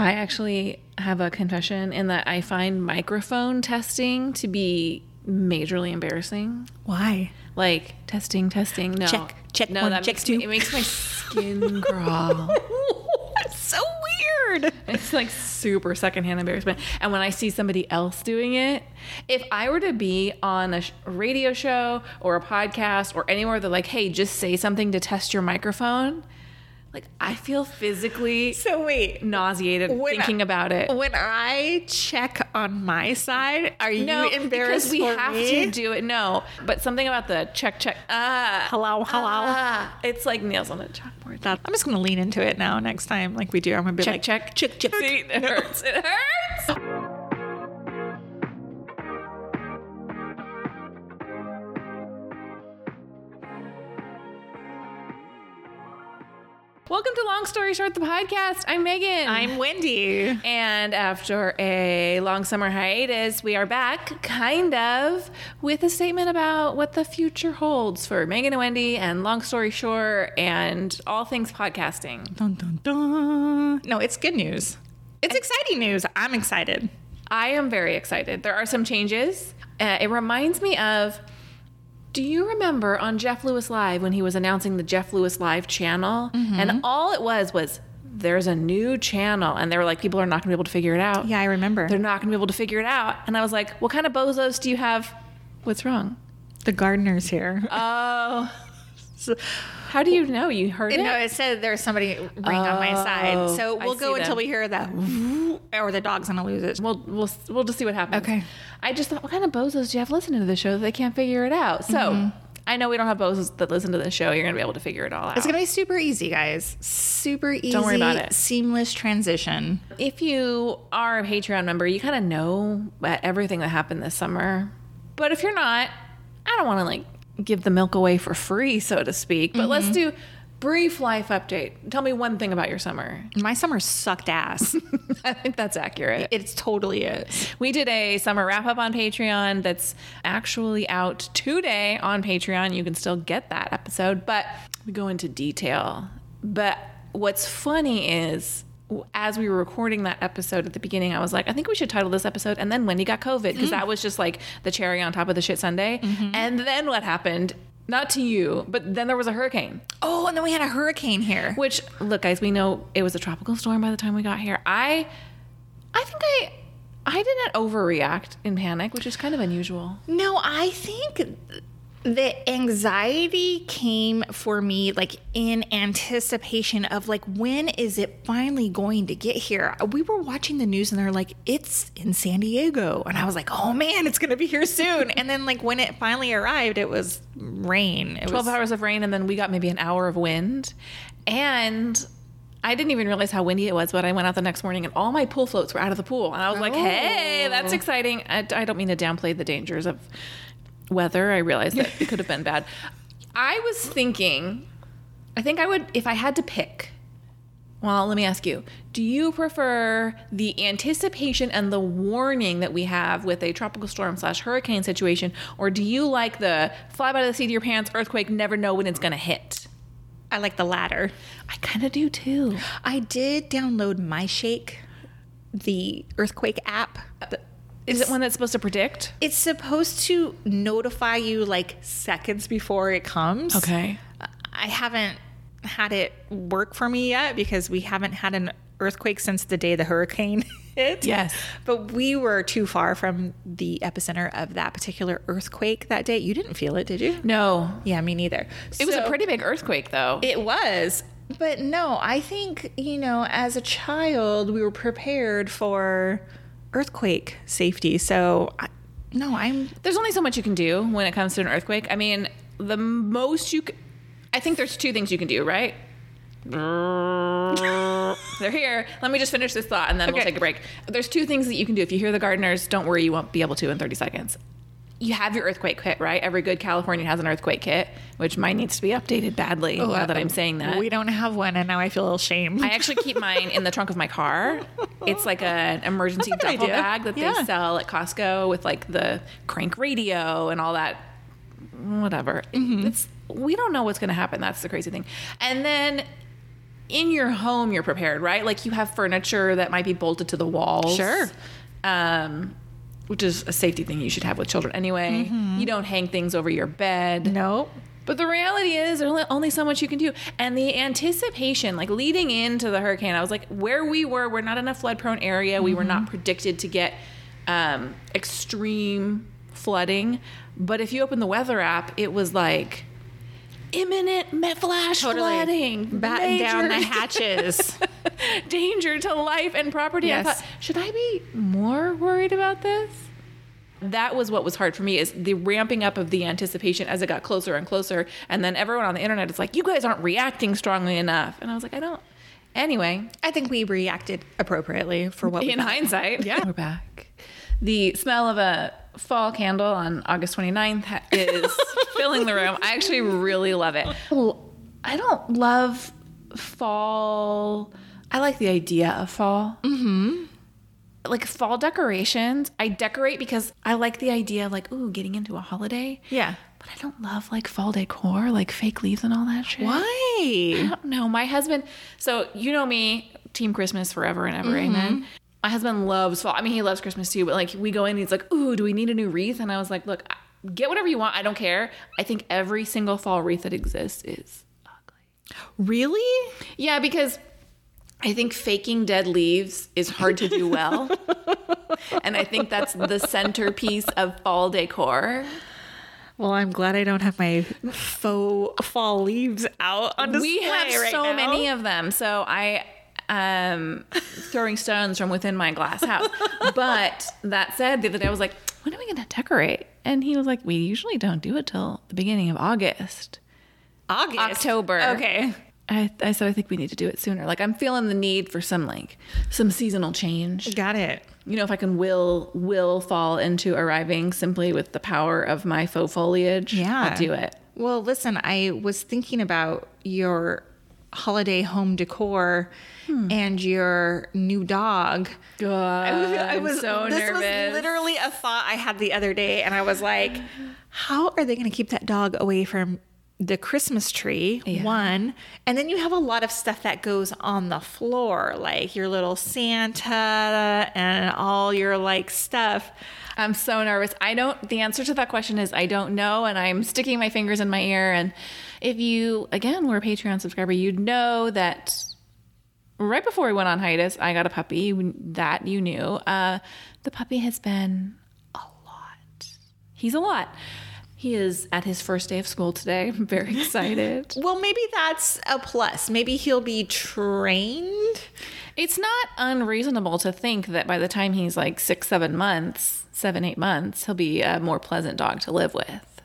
I actually have a confession in that I find microphone testing to be majorly embarrassing. Why? Like testing, testing. No, Check, check No, one, that check makes two. Me, it makes my skin crawl. it's so weird. It's like super secondhand embarrassment. And when I see somebody else doing it, if I were to be on a radio show or a podcast or anywhere, they're like, hey, just say something to test your microphone. Like, I feel physically So wait, nauseated thinking I- about it. when I check on my side, are you No, embarrassed because we for have me? to do it. No, but something about the check, check. Ah, Hello, hello. ah, it's like nails on a chalkboard. That- I'm just gonna lean into it now. Next time, like we do, I'm gonna be Check, like, check, check, check. See, it hurts. It hurts. Welcome to Long Story Short, the podcast. I'm Megan. I'm Wendy. And after a long summer hiatus, we are back, kind of, with a statement about what the future holds for Megan and Wendy and Long Story Short and all things podcasting. Dun, dun, dun. No, it's good news. It's exciting news. I'm excited. I am very excited. There are some changes. Uh, it reminds me of. Do you remember on Jeff Lewis Live when he was announcing the Jeff Lewis Live channel? And mm-hmm. all it was was there's a new channel, and they were like, people are not going to be able to figure it out. Yeah, I remember. They're not going to be able to figure it out. And I was like, what kind of bozos do you have? What's wrong? the gardener's here. Oh. How do you know? You heard it? no, it said there's somebody ring on my side. Oh, So we'll go until them. we hear that, or the dog's gonna lose it. We'll we'll we'll just see what happens. Okay. I just thought, what kind of bozos do you have listening to the show that they can't figure it out? So mm-hmm. I know we don't have bozos that listen to the show. You're gonna be able to figure it all out. It's gonna be super easy, guys. Super easy. Don't worry about it. Seamless transition. if you are a Patreon member, you kind of know about everything that happened this summer. But if you're not, I don't want to like give the milk away for free, so to speak. But let's mm-hmm. do brief life update. Tell me one thing about your summer. My summer sucked ass. I think that's accurate. It's totally is. We did a summer wrap up on Patreon that's actually out today on Patreon. You can still get that episode, but we go into detail. But what's funny is as we were recording that episode at the beginning, I was like, I think we should title this episode. And then Wendy got COVID because that was just like the cherry on top of the shit sundae. Mm-hmm. And then what happened? Not to you, but then there was a hurricane. Oh, and then we had a hurricane here. Which, look, guys, we know it was a tropical storm by the time we got here. I, I think I, I didn't overreact in panic, which is kind of unusual. No, I think the anxiety came for me like in anticipation of like when is it finally going to get here we were watching the news and they're like it's in san diego and i was like oh man it's going to be here soon and then like when it finally arrived it was rain it 12 was hours of rain, and then we got maybe an hour of wind. And I didn't even realize how windy it was, but I went out the next morning and all my pool floats were out of the pool. And I was like, oh. hey, that's exciting. I, I don't mean to downplay the dangers of weather. I realized that it could have been bad. I was thinking, I think I would, if I had to pick, well, let me ask you do you prefer the anticipation and the warning that we have with a tropical storm slash hurricane situation, or do you like the fly by the seat of your pants earthquake, never know when it's going to hit? i like the latter I kind of do too. i did download MyShake the earthquake app uh, Is it one that's supposed to predict? it's supposed to notify you like seconds before it comes Okay. I haven't had it work for me yet because we haven't had an earthquake since the day the hurricane hit. Yes. But we were too far from the epicenter of that particular earthquake that day. You didn't feel it, did you? No. Yeah, me neither. It was a pretty big earthquake, though. It was. But no, I think, you know, as a child, we were prepared for earthquake safety. So, I, no, I'm there's only so much you can do when it comes to an earthquake. I mean, the most you c I think there's two things you can do, right? They're here. Let me just finish this thought and then we'll take a break. There's two things that you can do. If you hear the gardeners, don't worry, you won't be able to in 30 seconds. You have your earthquake kit, right? Every good Californian has an earthquake kit, which mine needs to be updated badly now that I'm saying that. We don't have one, and now I feel a little ashamed. I actually keep mine in the trunk of my car. It's like an emergency duffel idea. bag that Yeah. they sell at Costco with like the crank radio and all that. Whatever. Mm-hmm. It's we don't know what's going to happen. That's the crazy thing. And then in your home you're prepared, right? Like you have furniture that might be bolted to the walls. Sure. Um, which is a safety thing you should have with children anyway. You don't hang things over your bed. Nope. But the reality is, there's only, only so much you can do. And the anticipation, like leading into the hurricane, I was like, where we were, we're not in a flood prone area. We were not predicted to get um, extreme flooding. But if you open the weather app, it was like imminent flash flooding, Batten down the hatches. danger to life and property. Yes. I thought, should I be more worried about this? That was what was hard for me is the ramping up of the anticipation as it got closer and closer. And then everyone on the internet is like, you guys aren't reacting strongly enough. And I was like, I don't. Anyway, I think we reacted appropriately for what we in hindsight, Yeah. we're back. The smell of a fall candle on August 29th ha- is filling the room. I actually really love it. I don't love fall. I like the idea of fall. Mm-hmm. Like fall decorations, I decorate because I like the idea of like, ooh, getting into a holiday. Yeah. But I don't love like fall decor, like fake leaves and all that shit. Why? I don't know. My husband, so you know me, Team Christmas forever and ever, amen. My husband loves fall. I mean, he loves Christmas too, but like we go in and he's like, Ooh, do we need a new wreath? And I was like, Look, get whatever you want. I don't care. I think every single fall wreath that exists is ugly. Really? Yeah, because I think faking dead leaves is hard to do well. and I think that's the centerpiece of fall decor. Well, I'm glad I don't have my faux fall leaves out on display we have right so now. many of them so i um throwing stones from within my glass house but that said the other day i was like when are we going to decorate and he was like we usually don't do it till the beginning of august August, October. Okay. I, I said i think we need to do it sooner like i'm feeling the need for some like some seasonal change Got it. you know if i can will will fall into arriving simply with the power of my faux foliage Yeah. i'll do it Well, listen, I was thinking about your holiday home decor hmm. and your new dog. God, I was, so this nervous. was literally a thought I had the other day, and I was like, "How are they going to keep that dog away from the Christmas tree?" Yeah. One, and then you have a lot of stuff that goes on the floor, like your little Santa and all your like stuff. I'm so nervous. I don't, the answer to that question is I don't know. And I'm sticking my fingers in my ear. And if you, again, were a Patreon subscriber, you'd know that right before we went on hiatus, I got a puppy that you knew. Uh, the puppy has been a lot. He's a lot. He is at his first day of school today. I'm very excited. Well, maybe that's a plus. Maybe he'll be trained. It's not unreasonable to think that by the time he's like six, seven months, seven, eight months, he'll be a more pleasant dog to live with.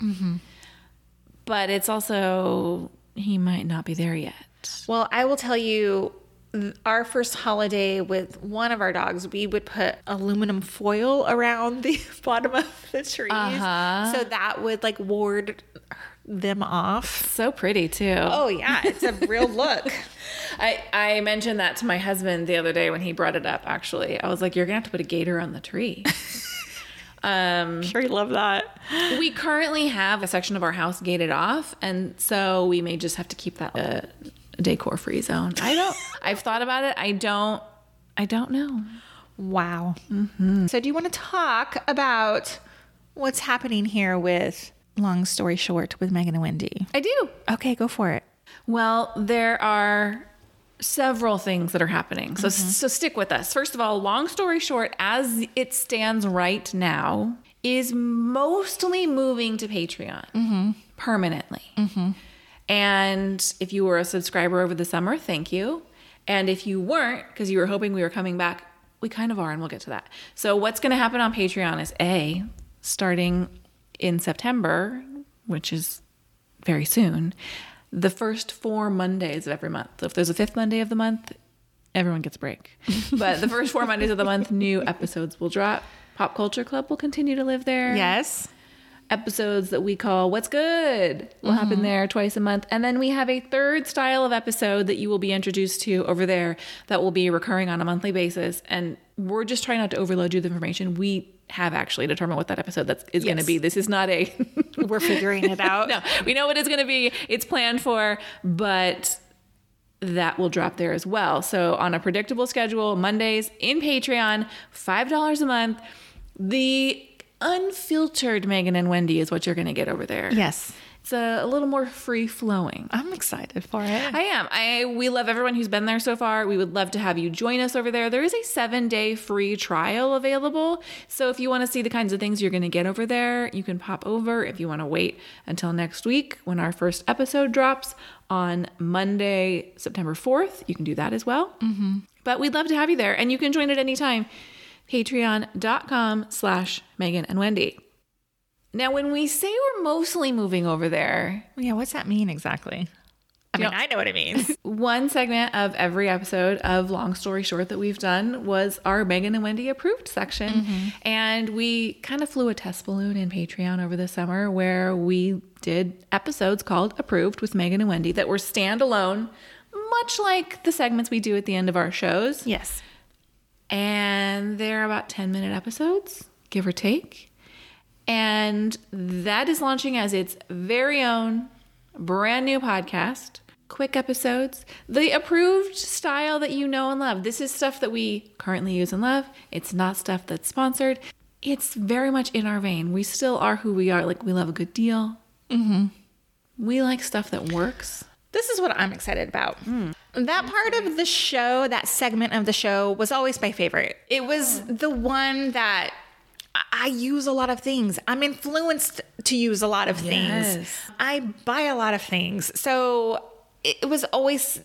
But it's also, he might not be there yet. Well, I will tell you, our first holiday with one of our dogs, we would put aluminum foil around the bottom of the trees. Uh-huh. So that would like ward them off. So pretty, too. Oh, yeah. It's a real look. I, I mentioned that to my husband the other day when he brought it up, actually. I was like, you're going to have to put a gator on the tree. um, sure, you love that. we currently have a section of our house gated off, and so we may just have to keep that a decor free zone. I don't, I've thought about it. I don't, I don't know. Wow. So, do you want to talk about what's happening here with Long Story Short with Megan and Wendy? I do. Okay, go for it. Well, there are several things that are happening. So mm-hmm. so stick with us. First of all, long story short, as it stands right now, is mostly moving to Patreon mm-hmm. permanently. Mm-hmm. And if you were a subscriber over the summer, thank you. And if you weren't, because you were hoping we were coming back, we kind of are, and we'll get to that. So, what's going to happen on Patreon is A, starting in September, which is very soon, the first four Mondays of every month. So, if there's a fifth Monday of the month, everyone gets a break. but the first four Mondays of the month, new episodes will drop. Pop Culture Club will continue to live there Yes. episodes that we call What's Good will happen mm-hmm. there twice a month. And then we have a third style of episode that you will be introduced to over there that will be recurring on a monthly basis. And we're just trying not to overload you with information. We have actually determined what that episode that's, is going to be. This is not a. We're figuring it out. no, we know what it's going to be. It's planned for, but that will drop there as well. So on a predictable schedule, Mondays in Patreon, $5 a month. The unfiltered Megan and Wendy is what you're going to get over there. Yes. It's a, a little more free flowing. I'm excited for it. I am. I we love everyone who's been there so far. We would love to have you join us over there. There is a 7-day free trial available. So if you want to see the kinds of things you're going to get over there, you can pop over. If you want to wait until next week when our first episode drops on Monday, September 4th, you can do that as well. Mm-hmm. But we'd love to have you there and you can join at any time. Patreon.com slash Megan and Wendy. Now, when we say we're mostly moving over there, yeah, what's that mean exactly? I mean, know- I know what it means. one segment of every episode of Long Story Short that we've done was our Megan and Wendy approved section. Mm-hmm. And we kind of flew a test balloon in Patreon over the summer where we did episodes called Approved with Megan and Wendy that were standalone, much like the segments we do at the end of our shows. yes. And they're about 10 minute episodes, give or take. And that is launching as its very own brand new podcast. Quick episodes, the approved style that you know and love. This is stuff that we currently use and love. It's not stuff that's sponsored. It's very much in our vein. We still are who we are. Like, we love a good deal. Mm-hmm. We like stuff that works. This is what I'm excited about. That part of the show, that segment of the show, was always my favorite. It was the one that I- use a lot of things. I'm influenced to use a lot of things. Yes. I buy a lot of things. So it it was always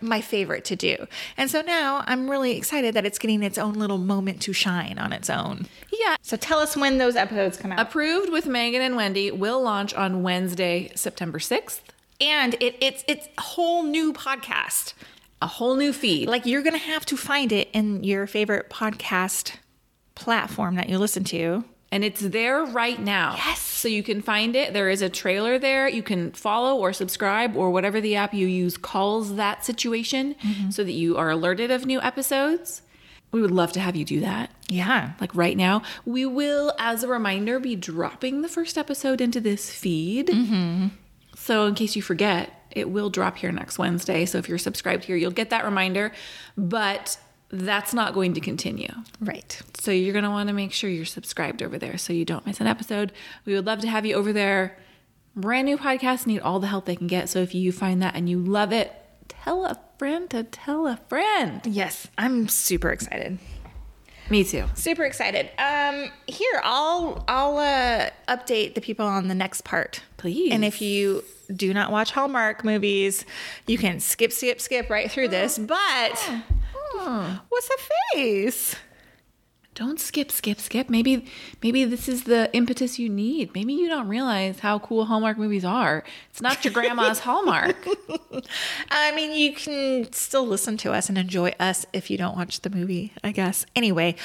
my favorite to do. And so now I'm really excited that it's getting its own little moment to shine on its own. Yeah. So tell us when those episodes come out. Approved with Megan and Wendy will launch on Wednesday, September 6th. And it, it's it's a whole new podcast. A whole new feed. like you're gonna have to find it in your favorite podcast platform that you listen to. and it's there right now. Yes. So you can find it. There is a trailer there. You can follow or subscribe or whatever the app you use calls that situation mm-hmm. so that you are alerted of new episodes. We would love to have you do that. Yeah. Like right now, we will, as a reminder, be dropping the first episode into this feed. Mm-hmm. So, in case you forget, it will drop here next Wednesday. So, if you're subscribed here, you'll get that reminder. But that's not going to continue. Right. So you're going to want to make sure you're subscribed over there so you don't miss an episode. We would love to have you over there. Brand new podcasts need all the help they can get. So if you find that and you love it, tell a friend to tell a friend. Yes. I'm super excited. Me too. Super excited. Um here I'll I'll uh update the people on the next part. Please. And if you do not watch Hallmark movies, you can skip, skip, skip right through this. But what's the face? Don't skip, skip, skip. Maybe maybe this is the impetus you need. Maybe you don't realize how cool Hallmark movies are. It's not your grandma's Hallmark. I mean, you can still listen to us and enjoy us if you don't watch the movie, I guess. Anyway,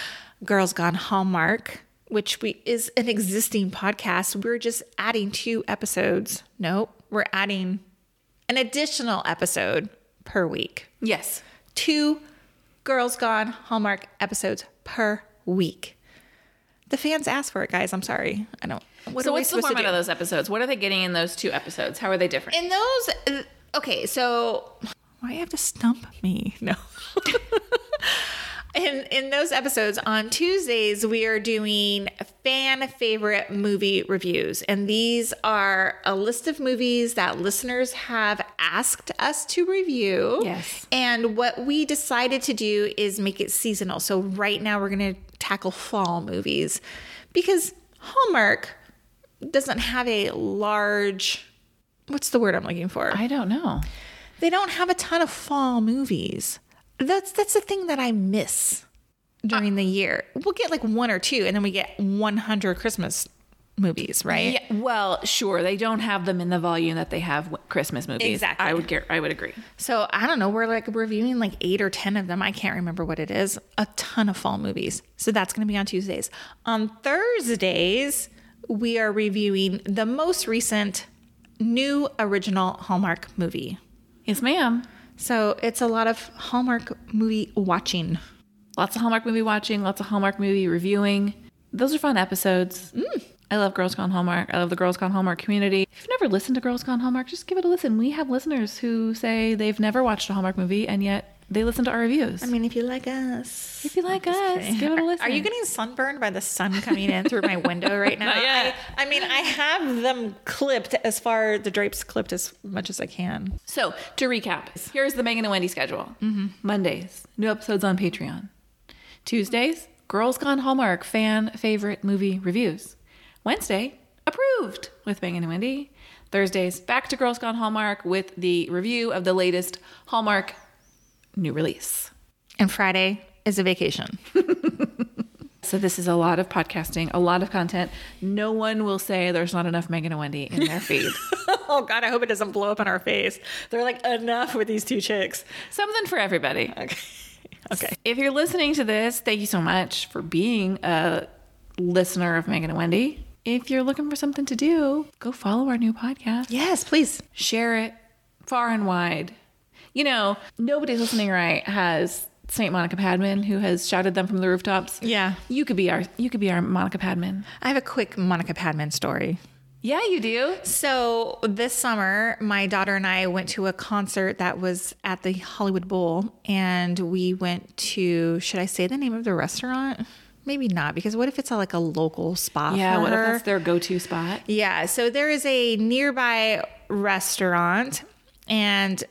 Girls Gone Hallmark, which we is an existing podcast. We're just adding two episodes. Nope, we're adding an additional episode per week. Yes. Two Girls Gone Hallmark episodes per week. The fans asked for it, guys. I'm sorry. I don't. What So what's the format of those episodes? What are they getting in those two episodes? How are they different? In those, okay, so why you have to stump me? No. in in those episodes on Tuesdays, we are doing fan favorite movie reviews, and these are a list of movies that listeners have asked us to review. Yes. And what we decided to do is make it seasonal. So right now we're going to tackle fall movies because Hallmark doesn't have a large what's the word I'm looking for? I don't know. they don't have a ton of fall movies. That's that's the thing that I miss during the year. We'll get like one or two, and then we get 100 Christmas movies, right? Yeah, well, sure. They don't have them in the volume that they have Christmas movies. Exactly. I would get. I would agree. So I don't know. We're like reviewing like eight or 10 of them. I can't remember what it is. A ton of fall movies. So that's going to be on Tuesdays. On Thursdays, we are reviewing the most recent new original Hallmark movie. Yes, ma'am. So it's a lot of Hallmark movie watching. Lots of Hallmark movie watching. Lots of Hallmark movie reviewing. Those are fun episodes. Mm. I love Girls Gone Hallmark. I love the Girls Gone Hallmark community. If you've never listened to Girls Gone Hallmark, just give it a listen. We have listeners who say they've never watched a Hallmark movie and yet they listen to our reviews. I mean, if you like us, if you like us, give it a listen. Are you getting sunburned by the sun coming in through my window right now? Not. I, I mean, I have them clipped as far the drapes clipped as much as I can. So, to recap, here's the Megan and Wendy schedule mm-hmm. Mondays, new episodes on Patreon. Tuesdays, Girls Gone Hallmark fan favorite movie reviews. Wednesday, approved with Megan and Wendy. Thursdays, back to Girls Gone Hallmark with the review of the latest Hallmark new release. And Friday is a vacation. So, this is a lot of podcasting, a lot of content. No one will say there's not enough Megan and Wendy in their feed. oh God, I hope it doesn't blow up in our face. They're like enough with these two chicks. Something for everybody. Okay. Okay. If you're listening to this, thank you so much for being a listener of Megan and Wendy. If you're looking for something to do, go follow our new podcast. Yes, please. Share it far and wide. You know, nobody's listening right has Saint Monica Padman who has shouted them from the rooftops. Yeah. You could be our you could be our Monica Padman. I have a quick Monica Padman story. Yeah, you do. So this summer, my daughter and I went to a concert that was at the Hollywood Bowl, and we went to. Should I say the name of the restaurant? Maybe not, because what if it's a, like a local spot? Yeah, what her? if that's their go-to spot? Yeah, so there is a nearby restaurant and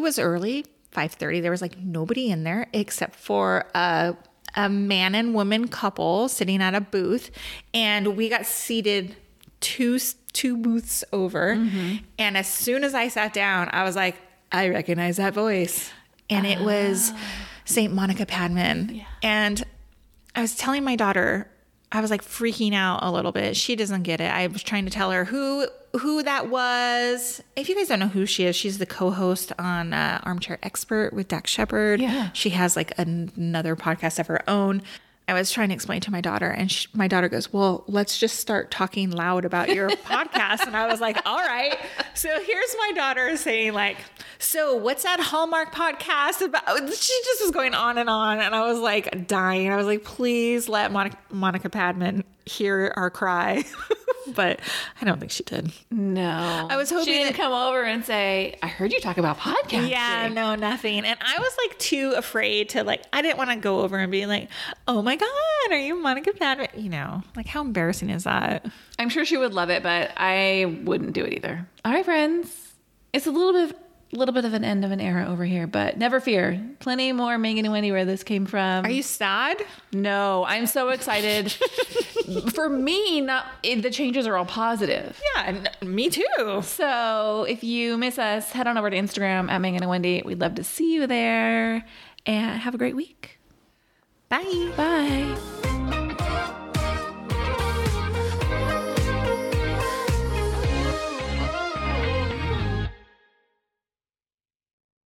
it was early, 5:30. There was like nobody in there except for a a man and woman couple sitting at a booth and we got seated two two booths over. Mm-hmm. And as soon as I sat down, I was like, I recognize that voice. And it was ah. St. Monica Padman. And I was telling my daughter, I was like freaking out a little bit. She doesn't get it. I was trying to tell her who who that was. If you guys don't know who she is, she's the co-host on uh, Armchair Expert with Dax Shepard. Yeah. she has like an- another podcast of her own. I was trying to explain to my daughter, and she, my daughter goes, "Well, let's just start talking loud about your podcast." And I was like, "All right." So here's my daughter saying, "Like, so what's that Hallmark podcast about?" She just was going on and on, and I was like dying. I was like, "Please let Monica, Monica Padman hear our cry," but I don't think she did. No. I was hoping she didn't that- come over and say, I heard you talk about podcasting. Yeah, no, nothing. And I was like too afraid to like. I didn't want to go over and be like, "Oh my god, are you Monica Padman?" You know, like how embarrassing is that? I'm sure she would love it, but I wouldn't do it either. All right, friends. It's a little bit little bit of an end of an era over here, but never fear. Plenty more Megan and Wendy where this came from. Are you sad? No, I'm so excited. For me, not it, the changes are all positive. Yeah, and uh, me too. So if you miss us, head on over to Instagram at Megan and Wendy. We'd love to see you there. And have a great week. Bye. Bye.